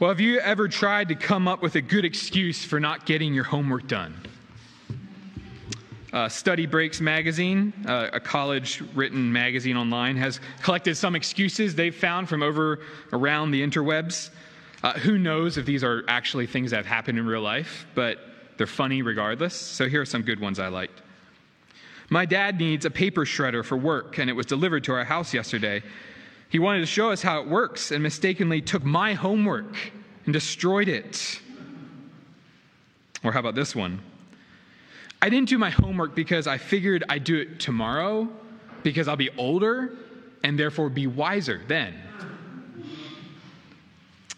Well, have you ever tried to come up with a good excuse for not getting your homework done? Uh, Study Breaks magazine, uh, a college written magazine online, has collected some excuses they've found from over around the interwebs. Uh, who knows if these are actually things that have happened in real life, but they're funny regardless. So here are some good ones I liked. My dad needs a paper shredder for work, and it was delivered to our house yesterday. He wanted to show us how it works and mistakenly took my homework and destroyed it. Or how about this one? I didn't do my homework because I figured I'd do it tomorrow because I'll be older and therefore be wiser then.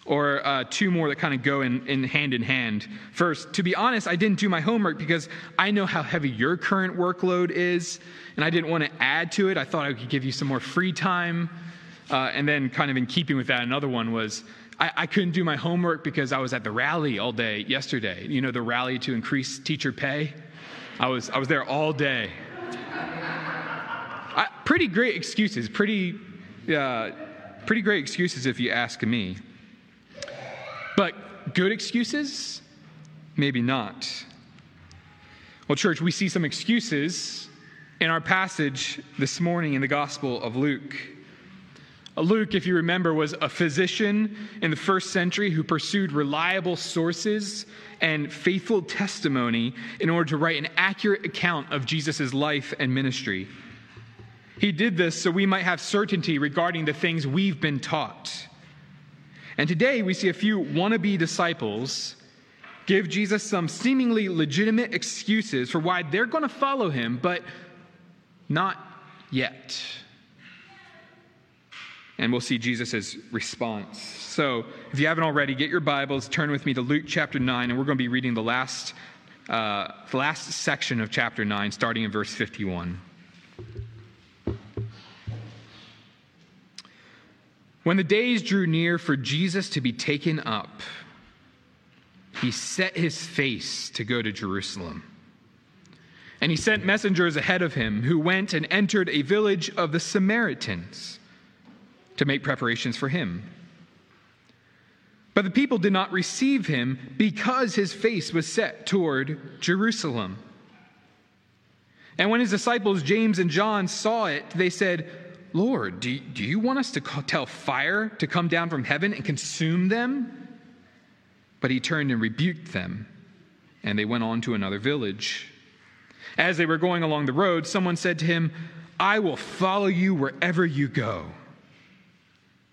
Or uh, two more that kind of go in, in hand in hand. First, to be honest, I didn't do my homework because I know how heavy your current workload is, and I didn't want to add to it. I thought I could give you some more free time. Uh, and then, kind of in keeping with that, another one was I, I, couldn't do my homework because I was at the rally all day yesterday. You know, the rally to increase teacher pay? I was, I was there all day. I, pretty great excuses, pretty, uh, pretty great excuses if you ask me. But good excuses? Maybe not. Well, church, we see some excuses in our passage this morning in the Gospel of Luke. Luke, if you remember, was a physician in the first century who pursued reliable sources and faithful testimony in order to write an accurate account of Jesus' life and ministry. He did this so we might have certainty regarding the things we've been taught. And today we see a few wannabe disciples give Jesus some seemingly legitimate excuses for why they're going to follow him, but not yet and we'll see Jesus' response. So, if you haven't already, get your Bibles, turn with me to Luke chapter 9, and we're going to be reading the last, uh, the last section of chapter 9, starting in verse 51. When the days drew near for Jesus to be taken up, he set his face to go to Jerusalem. And he sent messengers ahead of him who went and entered a village of the Samaritans to make preparations for him. But the people did not receive him because his face was set toward Jerusalem. And when his disciples, James and John, saw it, they said, Lord, do do you want us to tell fire to come down from heaven and consume them? But he turned and rebuked them, and they went on to another village. As they were going along the road, someone said to him, I will follow you wherever you go.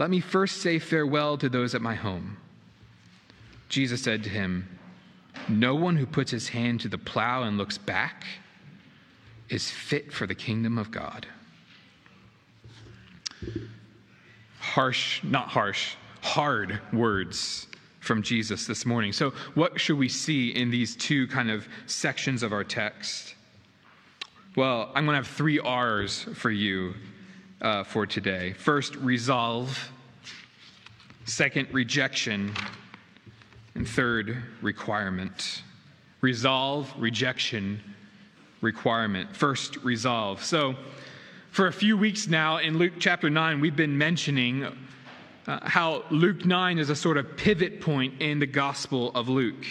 let me first say farewell to those at my home. Jesus said to him, No one who puts his hand to the plow and looks back is fit for the kingdom of God. Harsh, not harsh, hard words from Jesus this morning. So, what should we see in these two kind of sections of our text? Well, I'm going to have three R's for you uh, for today. First, resolve. Second, rejection. And third, requirement. Resolve, rejection, requirement. First, resolve. So, for a few weeks now in Luke chapter 9, we've been mentioning uh, how Luke 9 is a sort of pivot point in the Gospel of Luke.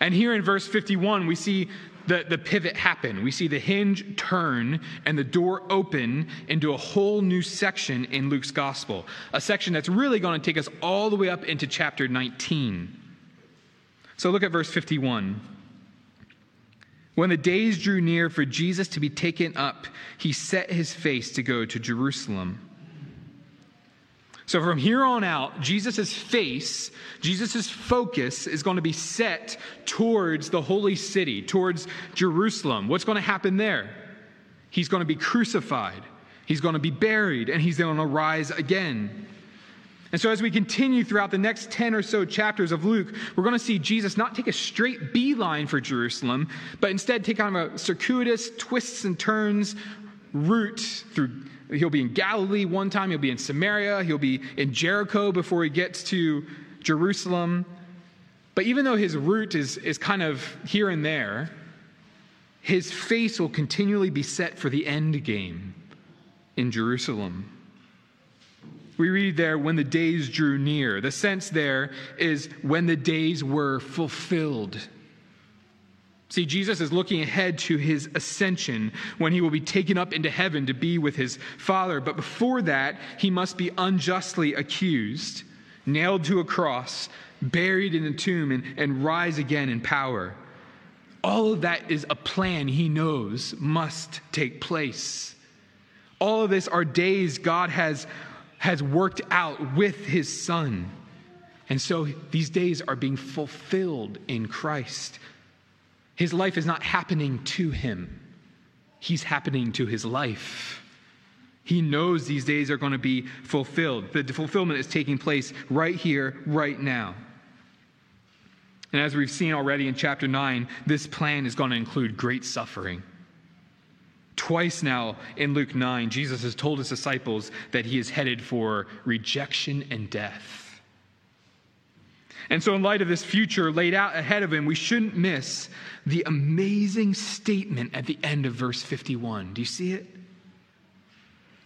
And here in verse 51, we see the, the pivot happen. We see the hinge turn and the door open into a whole new section in Luke's gospel, a section that's really going to take us all the way up into chapter 19. So look at verse 51. When the days drew near for Jesus to be taken up, he set his face to go to Jerusalem. So from here on out, Jesus' face, Jesus' focus is going to be set towards the holy city, towards Jerusalem. What's going to happen there? He's going to be crucified, he's going to be buried, and he's going to rise again. And so, as we continue throughout the next 10 or so chapters of Luke, we're going to see Jesus not take a straight beeline for Jerusalem, but instead take of a circuitous twists and turns route through. He'll be in Galilee one time, he'll be in Samaria, he'll be in Jericho before he gets to Jerusalem. But even though his route is, is kind of here and there, his face will continually be set for the end game in Jerusalem. We read there, when the days drew near. The sense there is when the days were fulfilled. See, Jesus is looking ahead to his ascension when he will be taken up into heaven to be with his Father. But before that, he must be unjustly accused, nailed to a cross, buried in a tomb, and, and rise again in power. All of that is a plan he knows must take place. All of this are days God has has worked out with his son. And so these days are being fulfilled in Christ. His life is not happening to him, he's happening to his life. He knows these days are going to be fulfilled. The fulfillment is taking place right here, right now. And as we've seen already in chapter 9, this plan is going to include great suffering. Twice now in Luke 9, Jesus has told his disciples that he is headed for rejection and death. And so, in light of this future laid out ahead of him, we shouldn't miss the amazing statement at the end of verse 51. Do you see it?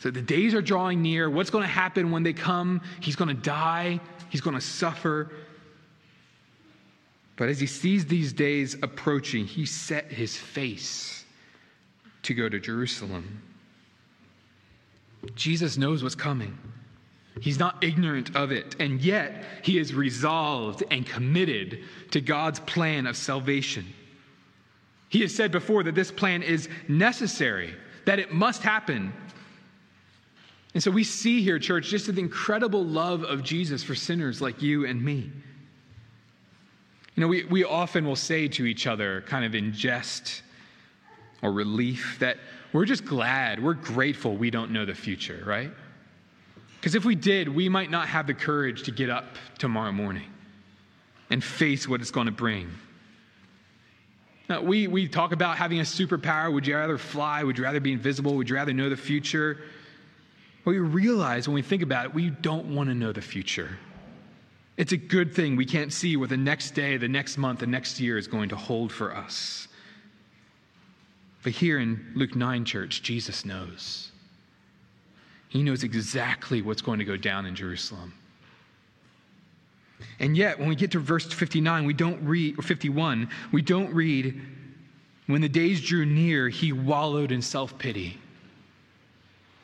So, the days are drawing near. What's going to happen when they come? He's going to die, he's going to suffer. But as he sees these days approaching, he set his face to go to Jerusalem. Jesus knows what's coming. He's not ignorant of it, and yet he is resolved and committed to God's plan of salvation. He has said before that this plan is necessary, that it must happen. And so we see here, church, just the incredible love of Jesus for sinners like you and me. You know, we, we often will say to each other, kind of in jest, or relief that we're just glad, we're grateful we don't know the future, right? Because if we did, we might not have the courage to get up tomorrow morning and face what it's going to bring. Now, we, we talk about having a superpower. Would you rather fly? Would you rather be invisible? Would you rather know the future? Well, we realize when we think about it, we don't want to know the future. It's a good thing we can't see what the next day, the next month, the next year is going to hold for us. But here in Luke 9, church, Jesus knows. He knows exactly what's going to go down in Jerusalem. And yet, when we get to verse 59, we don't read, or 51, we don't read, when the days drew near, he wallowed in self pity.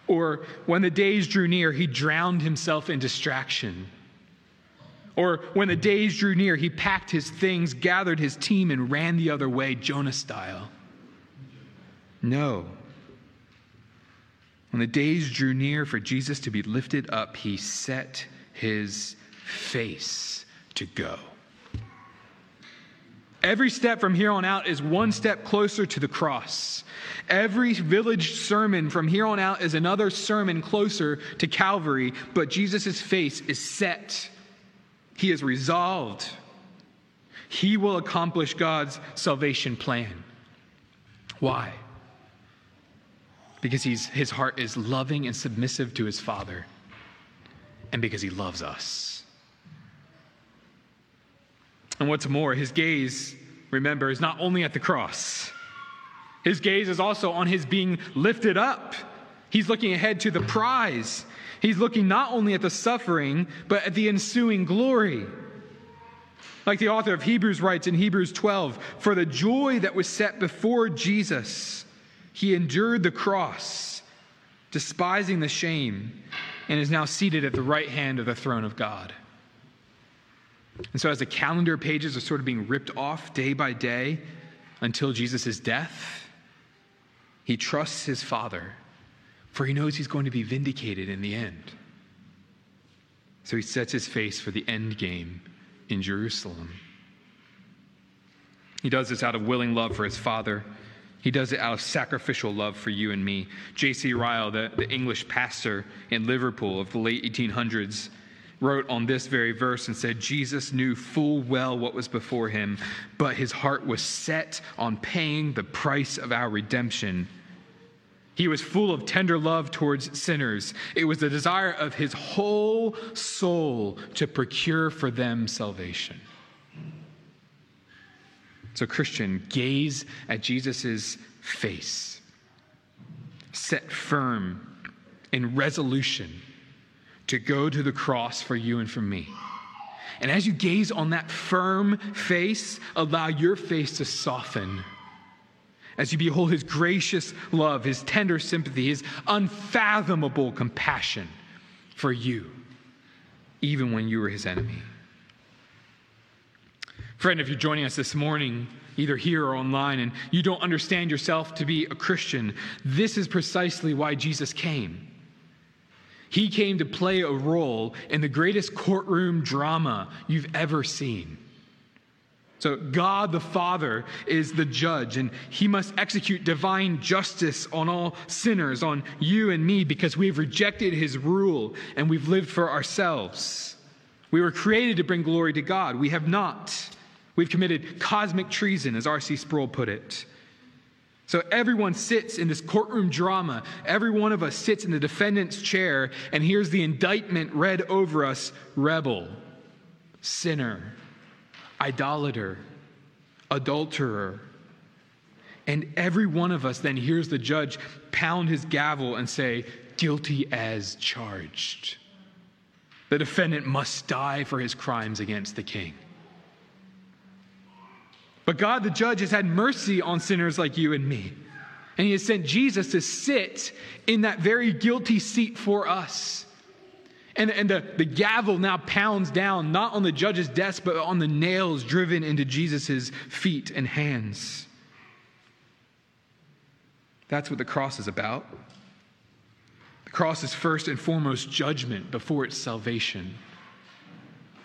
Or when the days drew near, he drowned himself in distraction. Or when the days drew near, he packed his things, gathered his team, and ran the other way, Jonah style. No. When the days drew near for Jesus to be lifted up, he set his face to go. Every step from here on out is one step closer to the cross. Every village sermon from here on out is another sermon closer to Calvary, but Jesus' face is set. He is resolved. He will accomplish God's salvation plan. Why? Because he's, his heart is loving and submissive to his Father, and because he loves us. And what's more, his gaze, remember, is not only at the cross, his gaze is also on his being lifted up. He's looking ahead to the prize. He's looking not only at the suffering, but at the ensuing glory. Like the author of Hebrews writes in Hebrews 12, for the joy that was set before Jesus, he endured the cross, despising the shame, and is now seated at the right hand of the throne of God. And so, as the calendar pages are sort of being ripped off day by day until Jesus' death, he trusts his Father, for he knows he's going to be vindicated in the end. So he sets his face for the end game in Jerusalem. He does this out of willing love for his Father he does it out of sacrificial love for you and me. J.C. Ryle, the, the English pastor in Liverpool of the late 1800s, wrote on this very verse and said, Jesus knew full well what was before him, but his heart was set on paying the price of our redemption. He was full of tender love towards sinners. It was the desire of his whole soul to procure for them salvation. So, Christian, gaze at Jesus' face, set firm in resolution to go to the cross for you and for me. And as you gaze on that firm face, allow your face to soften. As you behold his gracious love, his tender sympathy, his unfathomable compassion for you, even when you were his enemy. Friend, if you're joining us this morning, either here or online, and you don't understand yourself to be a Christian, this is precisely why Jesus came. He came to play a role in the greatest courtroom drama you've ever seen. So, God the Father is the judge, and He must execute divine justice on all sinners, on you and me, because we've rejected His rule and we've lived for ourselves. We were created to bring glory to God. We have not. We've committed cosmic treason, as R.C. Sproul put it. So everyone sits in this courtroom drama. Every one of us sits in the defendant's chair, and here's the indictment read over us rebel, sinner, idolater, adulterer. And every one of us then hears the judge pound his gavel and say, guilty as charged. The defendant must die for his crimes against the king. But God, the judge, has had mercy on sinners like you and me. And he has sent Jesus to sit in that very guilty seat for us. And, and the, the gavel now pounds down, not on the judge's desk, but on the nails driven into Jesus' feet and hands. That's what the cross is about. The cross is first and foremost judgment before it's salvation.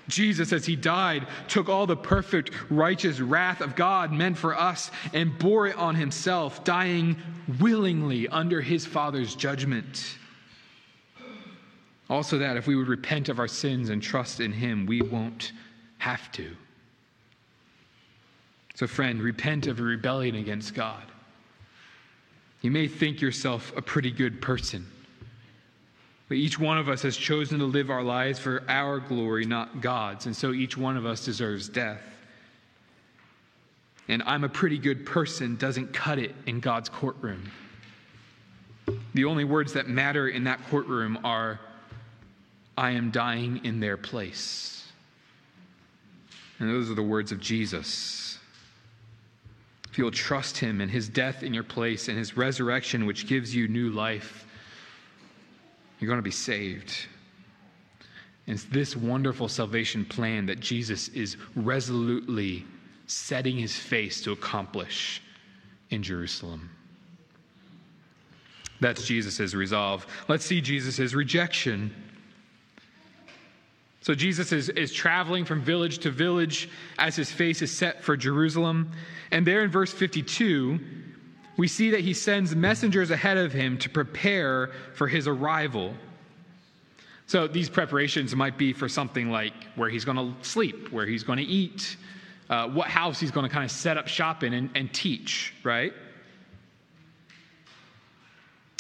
Jesus, as he died, took all the perfect, righteous wrath of God meant for us and bore it on himself, dying willingly under his Father's judgment. Also, that if we would repent of our sins and trust in him, we won't have to. So, friend, repent of your rebellion against God. You may think yourself a pretty good person. But each one of us has chosen to live our lives for our glory, not God's. And so each one of us deserves death. And I'm a pretty good person doesn't cut it in God's courtroom. The only words that matter in that courtroom are, I am dying in their place. And those are the words of Jesus. If you'll trust him and his death in your place and his resurrection, which gives you new life, you're going to be saved. And it's this wonderful salvation plan that Jesus is resolutely setting his face to accomplish in Jerusalem. That's Jesus' resolve. Let's see Jesus' rejection. So Jesus is, is traveling from village to village as his face is set for Jerusalem. And there in verse 52, we see that he sends messengers ahead of him to prepare for his arrival. So these preparations might be for something like where he's going to sleep, where he's going to eat, uh, what house he's going to kind of set up shop in and, and teach, right?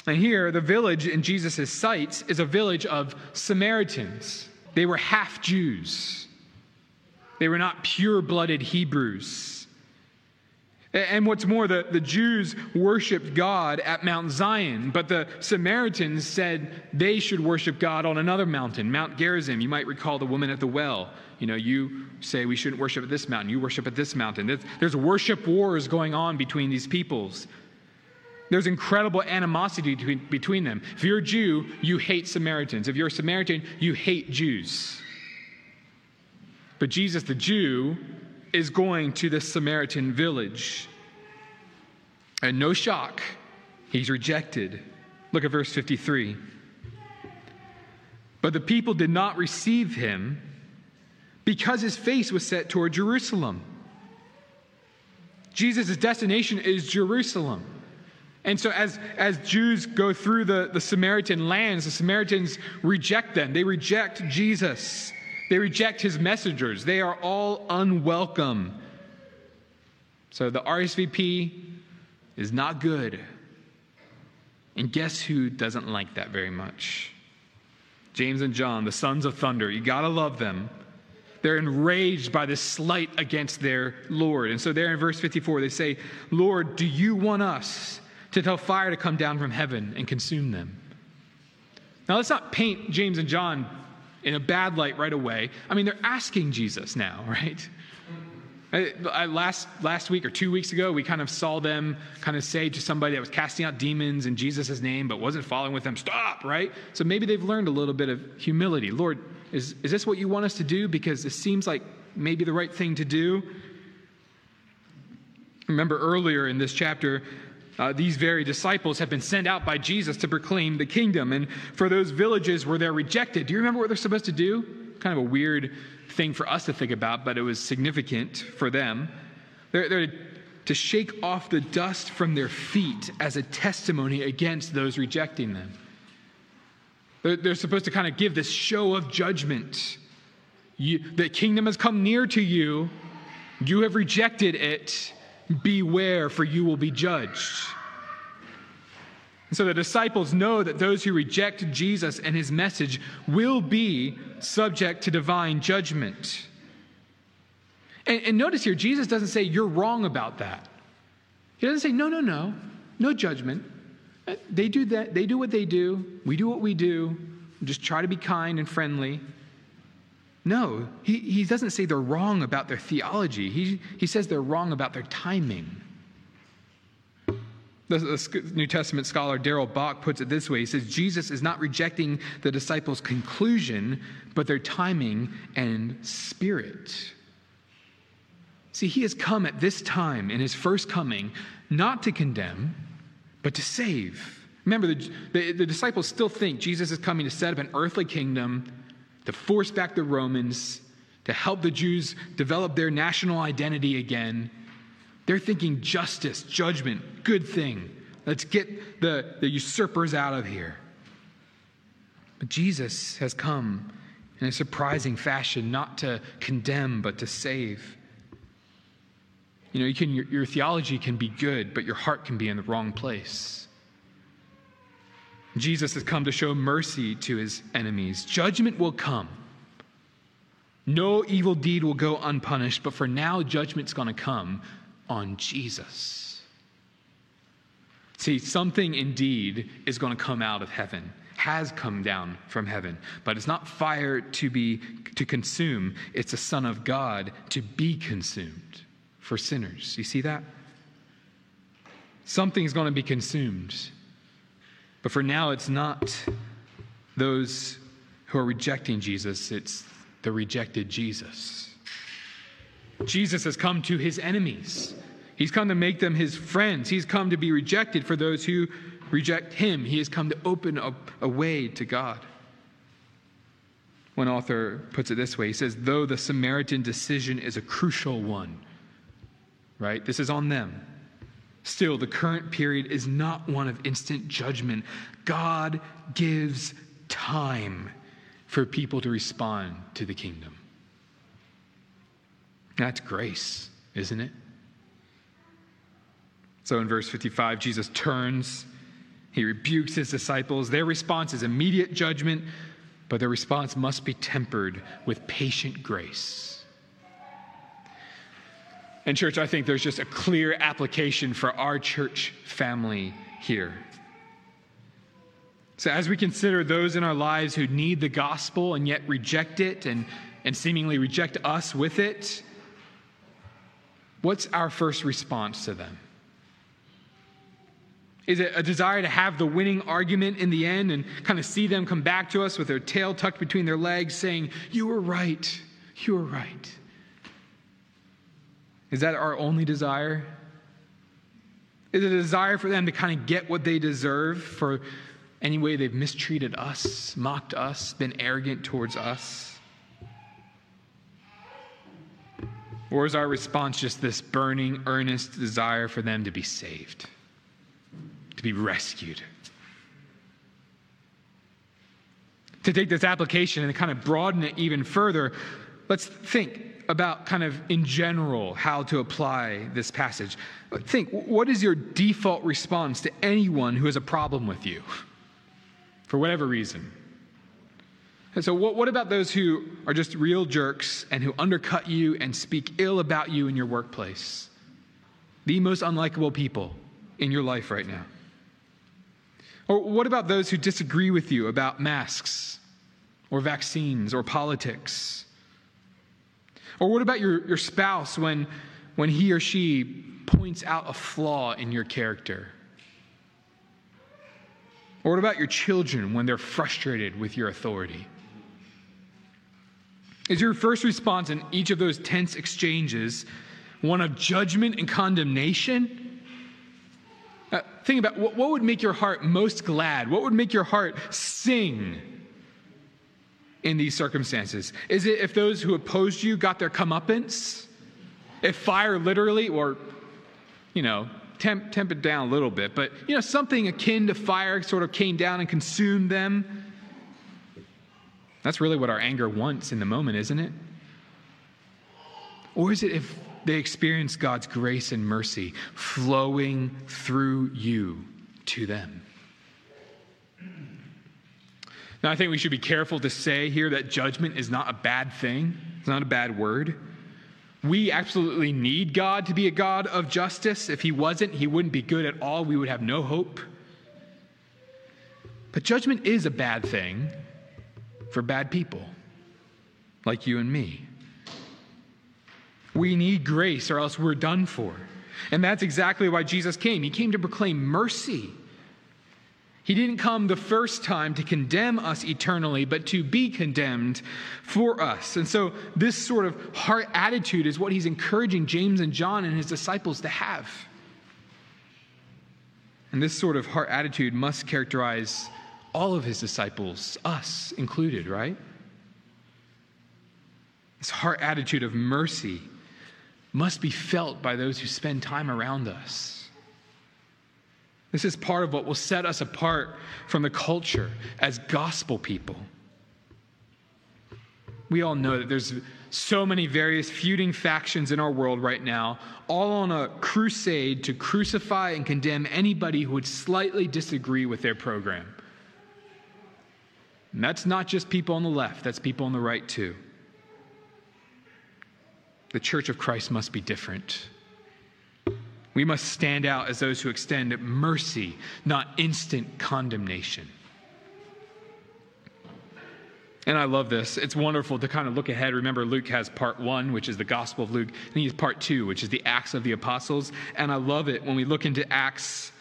And here, the village in Jesus' sights is a village of Samaritans. They were half Jews, they were not pure blooded Hebrews. And what's more, the, the Jews worshiped God at Mount Zion, but the Samaritans said they should worship God on another mountain, Mount Gerizim. You might recall the woman at the well. You know, you say we shouldn't worship at this mountain, you worship at this mountain. There's, worship wars going on between these peoples. There's incredible animosity between, between them. If you're a Jew, you hate Samaritans. If you're a Samaritan, you hate Jews. But Jesus, the Jew, is going to this Samaritan village. And no shock, he's rejected. Look at verse 53. But the people did not receive him because his face was set toward Jerusalem. Jesus' destination is Jerusalem. And so, as, as Jews go through the, the Samaritan lands, the Samaritans reject them. They reject Jesus, they reject his messengers. They are all unwelcome. So, the RSVP is not good. And guess who doesn't like that very much? James and John, the sons of thunder. You got to love them. They're enraged by this slight against their Lord. And so, there in verse 54, they say, Lord, do you want us to tell fire to come down from heaven and consume them. Now, let's not paint James and John in a bad light right away. I mean, they're asking Jesus now, right? I, last, last week or two weeks ago, we kind of saw them kind of say to somebody that was casting out demons in Jesus' name but wasn't following with them, stop, right? So maybe they've learned a little bit of humility. Lord, is, is this what you want us to do? Because it seems like maybe the right thing to do. Remember earlier in this chapter, uh, these very disciples have been sent out by Jesus to proclaim the kingdom. And for those villages where they're rejected, do you remember what they're supposed to do? Kind of a weird thing for us to think about, but it was significant for them. They're, they're to shake off the dust from their feet as a testimony against those rejecting them. They're, they're supposed to kind of give this show of judgment. You, the kingdom has come near to you, you have rejected it Beware, for you will be judged. And so the disciples know that those who reject Jesus and his message will be subject to divine judgment. And, and, notice here, Jesus doesn't say, You're wrong about that. He doesn't say, No, no, no, no judgment. They do that, they do what they do, we do what we do, just try to be kind and friendly. No, he, he doesn't say they're wrong about their theology. He, he says they're wrong about their timing. The, the New Testament scholar Darrell Bock puts it this way He says, Jesus is not rejecting the disciples' conclusion, but their timing and spirit. See, he has come at this time in his first coming not to condemn, but to save. Remember, the, the, the disciples still think Jesus is coming to set up an earthly kingdom to force back the Romans, to help the Jews develop their national identity again. They're thinking justice, judgment, good thing. Let's get the, the usurpers out of here. But Jesus has come in a surprising fashion, not to condemn, but to save. You know, you can, your, your theology can be good, but your heart can be in the wrong place. Jesus has come to show mercy to his enemies. Judgment will come. No evil deed will go unpunished, but for now, judgment's going to come on Jesus. See, something indeed is going to come out of heaven, has come down from heaven, but it's not fire to be to consume, it's a son of God to be consumed for sinners. You see that? Something's going to be consumed. But for now, it's not those who are rejecting Jesus, it's the rejected Jesus. Jesus has come to his enemies. He's come to make them his friends. He's come to be rejected for those who reject him. He has come to open a, a way to God. One author puts it this way he says, though the Samaritan decision is a crucial one, right? This is on them. Still, the current period is not one of instant judgment. God gives time for people to respond to the kingdom. That's grace, isn't it? So in verse 55, Jesus turns, he rebukes his disciples. Their response is immediate judgment, but their response must be tempered with patient grace. And, church, I think there's just a clear application for our church family here. So, as we consider those in our lives who need the gospel and yet reject it and, and seemingly reject us with it, what's our first response to them? Is it a desire to have the winning argument in the end and kind of see them come back to us with their tail tucked between their legs saying, You were right, you were right? Is that our only desire? Is it a desire for them to kind of get what they deserve for any way they've mistreated us, mocked us, been arrogant towards us? Or is our response just this burning, earnest desire for them to be saved, to be rescued. To take this application and kind of broaden it even further, let's think about kind of in general how to apply this passage. Think, what is your default response to anyone who has a problem with you for whatever reason? And so, what, what about those who are just real jerks and who undercut you and speak ill about you in your workplace? The most unlikable people in your life right now. Or what about those who disagree with you about masks or vaccines or politics? Or what about your, your spouse when, when he or she points out a flaw in your character? Or what about your children when they're frustrated with your authority? Is your first response in each of those tense exchanges one of judgment and condemnation? Uh, think about what, what would make your heart most glad? What would make your heart sing in these circumstances? Is it if those who opposed you got their comeuppance? If fire literally, or, you know, temp, temp it down a little bit, but, you know, something akin to fire sort of came down and consumed them? That's really what our anger wants in the moment, isn't it? Or is it if they experience God's grace and mercy flowing through you to them? Now, I think we should be careful to say here that judgment is not a bad thing, it's not a bad word. We absolutely need God to be a God of justice. If He wasn't, He wouldn't be good at all. We would have no hope. But judgment is a bad thing for bad people like you and me. We need grace or else we're done for. And that's exactly why Jesus came. He came to proclaim mercy. He didn't come the first time to condemn us eternally, but to be condemned for us. And so, this sort of heart attitude is what he's encouraging James and John and his disciples to have. And this sort of heart attitude must characterize all of his disciples, us included, right? This heart attitude of mercy must be felt by those who spend time around us. This is part of what will set us apart from the culture as gospel people. We all know that there's so many various feuding factions in our world right now, all on a crusade to crucify and condemn anybody who would slightly disagree with their program. And that's not just people on the left, that's people on the right too. The church of Christ must be different. We must stand out as those who extend mercy, not instant condemnation. And I love this. It's wonderful to kind of look ahead. Remember, Luke has part one, which is the Gospel of Luke, and he has part two, which is the Acts of the Apostles. And I love it when we look into Acts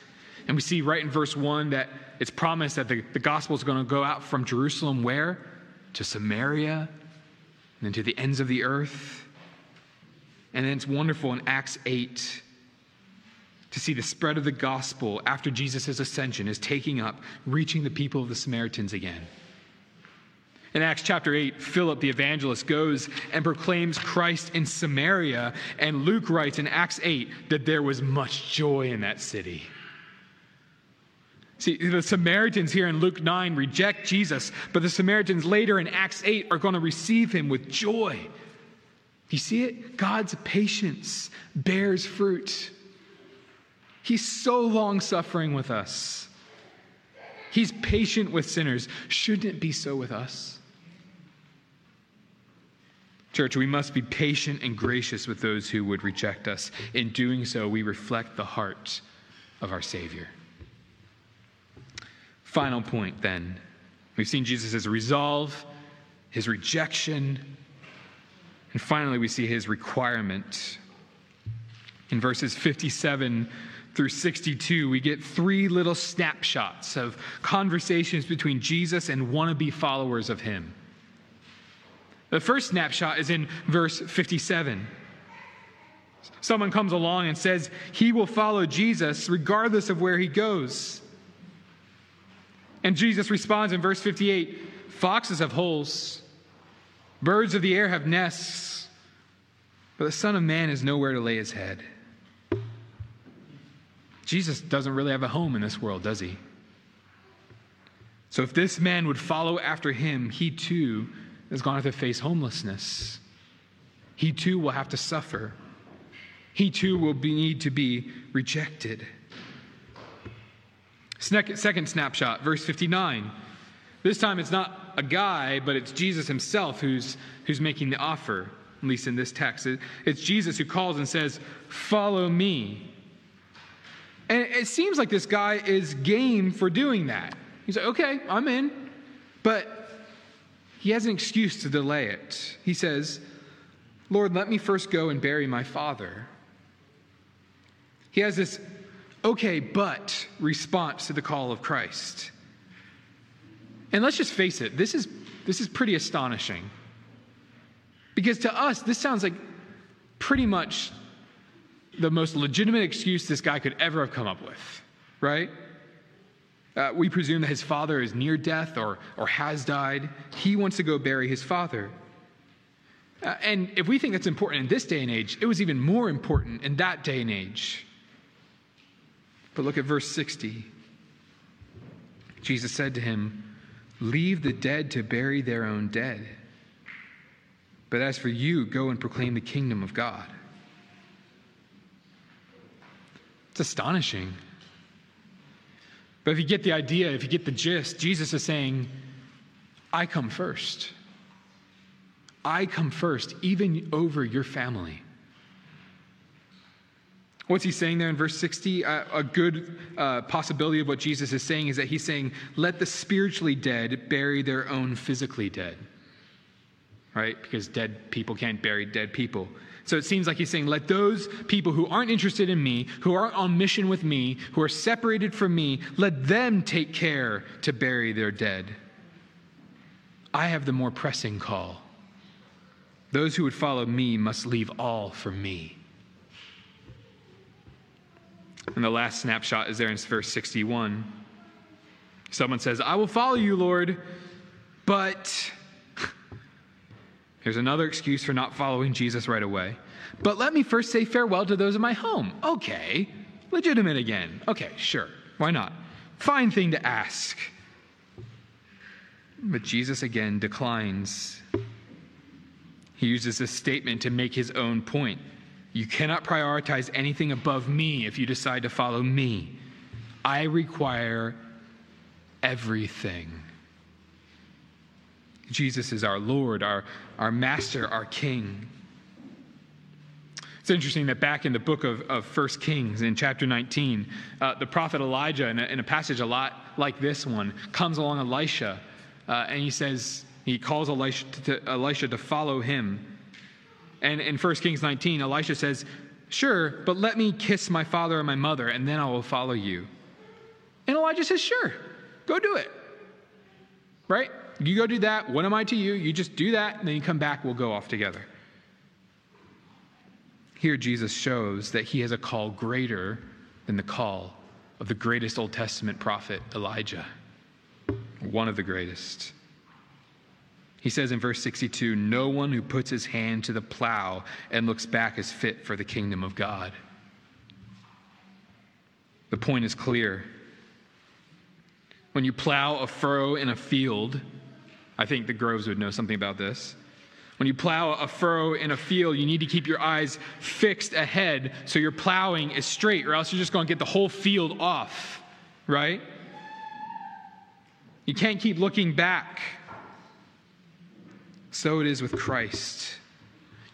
and we see right in verse one that it's promised that the, the gospel is going to go out from Jerusalem where? To Samaria, and then to the ends of the earth. And then it's wonderful in Acts 8 to see the spread of the gospel after Jesus' ascension is taking up, reaching the people of the Samaritans again. In Acts chapter 8, Philip the evangelist goes and proclaims Christ in Samaria, and Luke writes in Acts 8 that there was much joy in that city. See, the Samaritans here in Luke 9 reject Jesus, but the Samaritans later in Acts 8 are going to receive him with joy. You see it? God's patience bears fruit. He's so long suffering with us. He's patient with sinners. Shouldn't it be so with us? Church, we must be patient and gracious with those who would reject us. In doing so, we reflect the heart of our Savior. Final point then. We've seen Jesus' resolve, his rejection, and finally we see his requirement. In verses 57 through 62, we get three little snapshots of conversations between Jesus and wannabe followers of him. The first snapshot is in verse 57. Someone comes along and says he will follow Jesus regardless of where he goes. And Jesus responds in verse 58 Foxes have holes, birds of the air have nests, but the Son of Man is nowhere to lay his head. Jesus doesn't really have a home in this world, does he? So if this man would follow after him, he too is going to have to face homelessness. He too will have to suffer. He too will be, need to be rejected. Second snapshot, verse 59. This time it's not a guy, but it's Jesus himself who's, who's making the offer, at least in this text. It's Jesus who calls and says, Follow me. And it seems like this guy is game for doing that. He's like, Okay, I'm in. But he has an excuse to delay it. He says, Lord, let me first go and bury my father. He has this okay, but response to the call of Christ. And let's just face it, this is, this is pretty astonishing. Because to us, this sounds like pretty much the most legitimate excuse this guy could ever have come up with, right? Uh, we presume that his father is near death or, or has died. He wants to go bury his father. Uh, and if we think that's important in this day and age, it was even more important in that day and age. But look at verse 60. Jesus said to him, Leave the dead to bury their own dead. But as for you, go and proclaim the kingdom of God. It's astonishing. But if you get the idea, if you get the gist, Jesus is saying, I come first. I come first, even over your family. What's he saying there in verse 60? Uh, a good uh, possibility of what Jesus is saying is that he's saying, let the spiritually dead bury their own physically dead. Right? Because dead people can't bury dead people. So it seems like he's saying, let those people who aren't interested in me, who aren't on mission with me, who are separated from me, let them take care to bury their dead. I have the more pressing call. Those who would follow me must leave all for me. And the last snapshot is there in verse 61. Someone says, I will follow you, Lord, but here's another excuse for not following Jesus right away. But let me first say farewell to those in my home. Okay, legitimate again. Okay, sure. Why not? Fine thing to ask. But Jesus again declines. He uses this statement to make his own point. You cannot prioritize anything above me if you decide to follow me. I require everything. Jesus is our Lord, our, our Master, our King. It's interesting that back in the book of, of 1 Kings, in chapter 19, uh, the prophet Elijah, in a, in a, passage a lot like this one, comes along Elisha uh, and he says, he calls Elisha to, Elisha to follow him. And in 1 Kings 19, Elisha says, Sure, but let me kiss my father and my mother, and then I will follow you. And Elijah says, Sure, go do it. Right? You go do that. What am I to you? You just do that, and then you come back, we'll go off together. Here, Jesus shows that he has a call greater than the call of the greatest Old Testament prophet, Elijah, one of the greatest. He says in verse 62 No one who puts his hand to the plow and looks back is fit for the kingdom of God. The point is clear. When you plow a furrow in a field, I think the Groves would know something about this. When you plow a furrow in a field, you need to keep your eyes fixed ahead so your plowing is straight, or else you're just going to get the whole field off, right? You can't keep looking back so it is with Christ.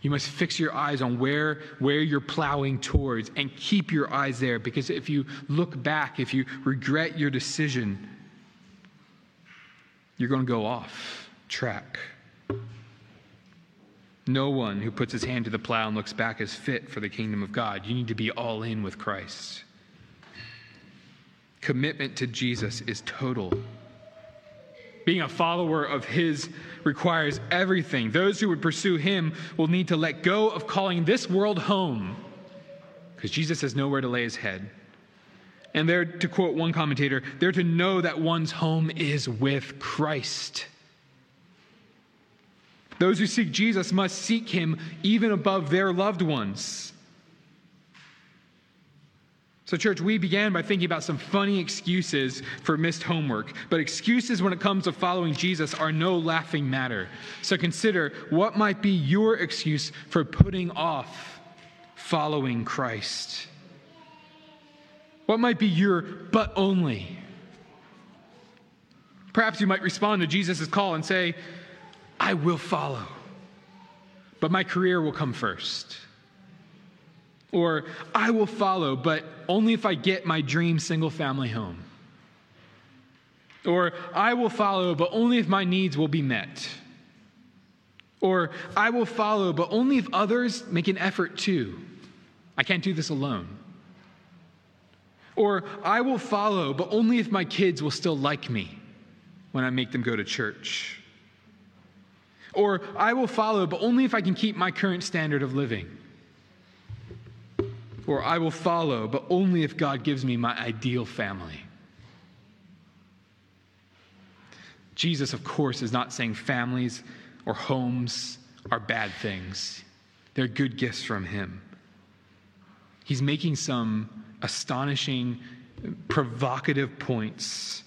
You must fix your eyes on where, where you're plowing towards and keep your eyes there because if you look back, if you regret your decision, you're going to go off track. No one who puts his hand to the plow and looks back is fit for the kingdom of God. You need to be all in with Christ. Commitment to Jesus is total. Being a follower of His requires everything. Those who would pursue Him will need to let go of calling this world home because Jesus has nowhere to lay His head. And they're, to quote one commentator, they're to know that one's home is with Christ. Those who seek Jesus must seek Him even above their loved ones. So, church, we began by thinking about some funny excuses for missed homework. But excuses when it comes to following Jesus are no laughing matter. So, consider what might be your excuse for putting off following Christ. What might be your but only? Perhaps you might respond to Jesus' call and say, I will follow, but my career will come first. Or, I will follow, but only if I get my dream single family home. Or, I will follow, but only if my needs will be met. Or, I will follow, but only if others make an effort too. I can't do this alone. Or, I will follow, but only if my kids will still like me when I make them go to church. Or, I will follow, but only if I can keep my current standard of living or I will follow, but only if God gives me my ideal family. Jesus, of course, is not saying families or homes are bad things, they're good gifts from Him. He's making some astonishing, provocative points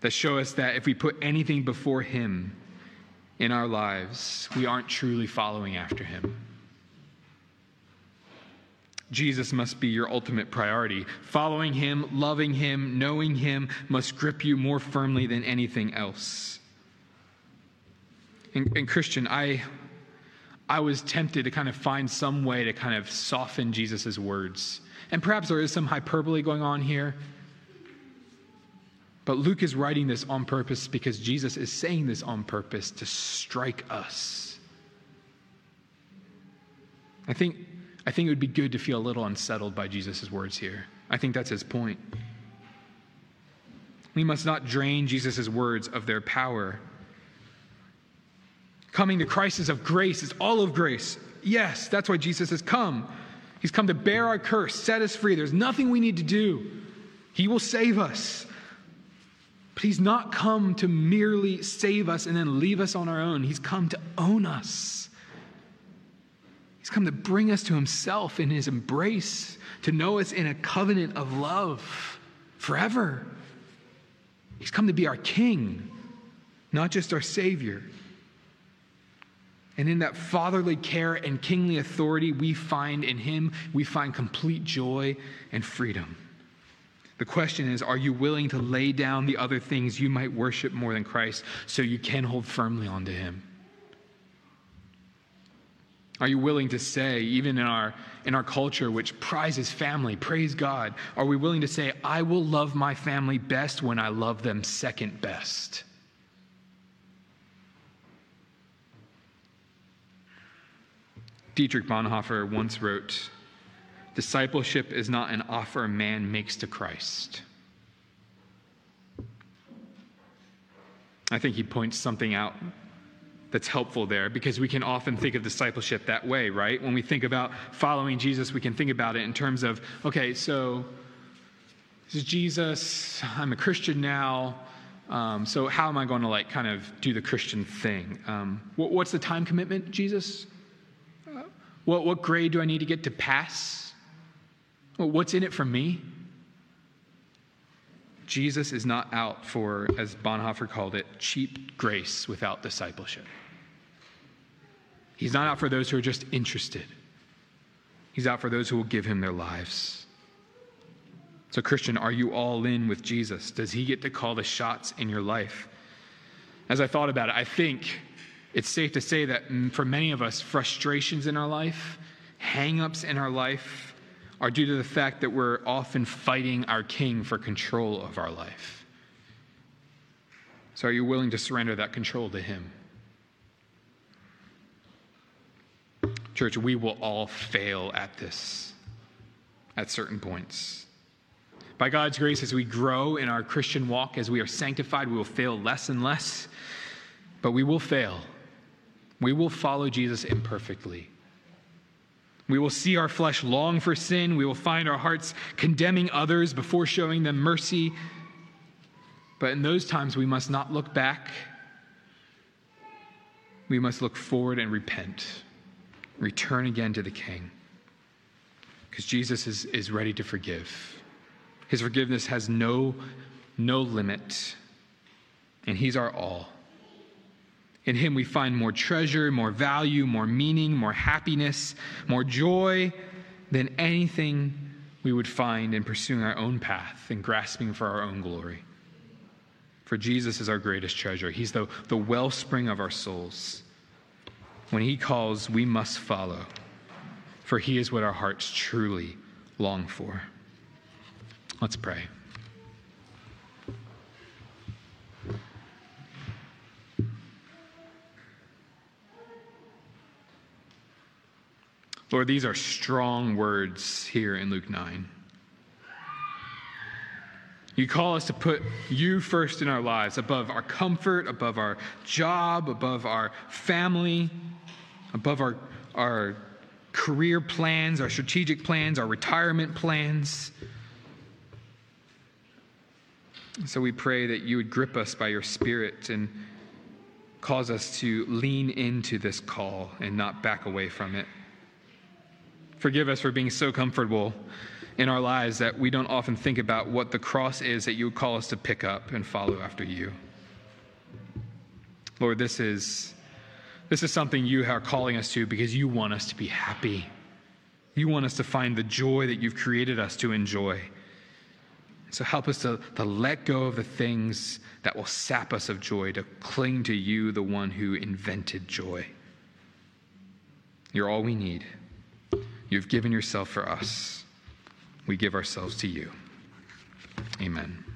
that show us that if we put anything before Him in our lives, we aren't truly following after Him. Jesus must be your ultimate priority. Following him, loving him, knowing him must grip you more firmly than anything else. And, and, Christian, I, I was tempted to kind of find some way to kind of soften Jesus' words. And perhaps there is some hyperbole going on here. But Luke is writing this on purpose because Jesus is saying this on purpose to strike us. I think I think it would be good to feel a little unsettled by Jesus' words here. I think that's his point. We must not drain Jesus' words of their power. Coming to Christ is of grace, is all of grace. Yes, that's why Jesus has come. He's come to bear our curse, set us free. There's nothing we need to do. He will save us. But He's not come to merely save us and then leave us on our own. He's come to own us. He's come to bring us to himself in his embrace, to know us in a covenant of love forever. He's come to be our king, not just our savior. And in that fatherly care and kingly authority we find in him, we find complete joy and freedom. The question is are you willing to lay down the other things you might worship more than Christ so you can hold firmly onto him? Are you willing to say, even in our, in our culture, which prizes family, praise God, are we willing to say, I will love my family best when I love them second best? Dietrich Bonhoeffer once wrote, Discipleship is not an offer man makes to Christ. I think he points something out that's helpful there because we can often think of discipleship that way, right? When we think about following Jesus, we can think about it in terms of, okay, so this is Jesus, I'm a Christian now. Um, so how am I going to like kind of do the Christian thing? Um, what, what's the time commitment, Jesus? What, what grade do I need to get to pass? what's in it for me? Jesus is not out for, as Bonhoeffer called it, cheap grace without discipleship. He's not out for those who are just interested, He's out for those who will give Him their lives. So, Christian, are you all in with Jesus? Does He get to call the shots in your life? As I thought about it, I think it's safe to say that mm, for many of us, frustrations in our life, hangups in our life, are due to the fact that we're often fighting our king for control of our life. So, are you willing to surrender that control to Him? Church, we will all fail at this at certain points. By God's grace, as we grow in our Christian walk, as we are sanctified, we will fail less and less, but we will fail. We will follow Jesus imperfectly. We will see our flesh long for sin. We will find our hearts condemning others before showing them mercy. But in those times, we must not look back. We must look forward and repent return again to the King. because Jesus is, is ready to forgive. His forgiveness has no, no limit, and He's our all. In Him, we find more treasure, more value, more meaning, more happiness, more joy than anything we would find in pursuing our own path and grasping for our own glory. For Jesus is our greatest treasure. He's the, the wellspring of our souls. When He calls, we must follow, for He is what our hearts truly long for. Let's pray. Lord, these are strong words here in Luke 9. You call us to put you first in our lives, above our comfort, above our job, above our family, above our, our career plans, our strategic plans, our retirement plans. So we pray that you would grip us by your Spirit and cause us to lean into this call and not back away from it. Forgive us for being so comfortable in our lives that we don't often think about what the cross is that you would call us to pick up and follow after you. Lord, this is, this is something you are calling us to because you want us to be happy. You want us to find the joy that you've created us to enjoy. So help us to, to let go of the things that will sap us of joy, to cling to you, the one who invented joy. You're all we need. You've given yourself for us. We give ourselves to you. Amen.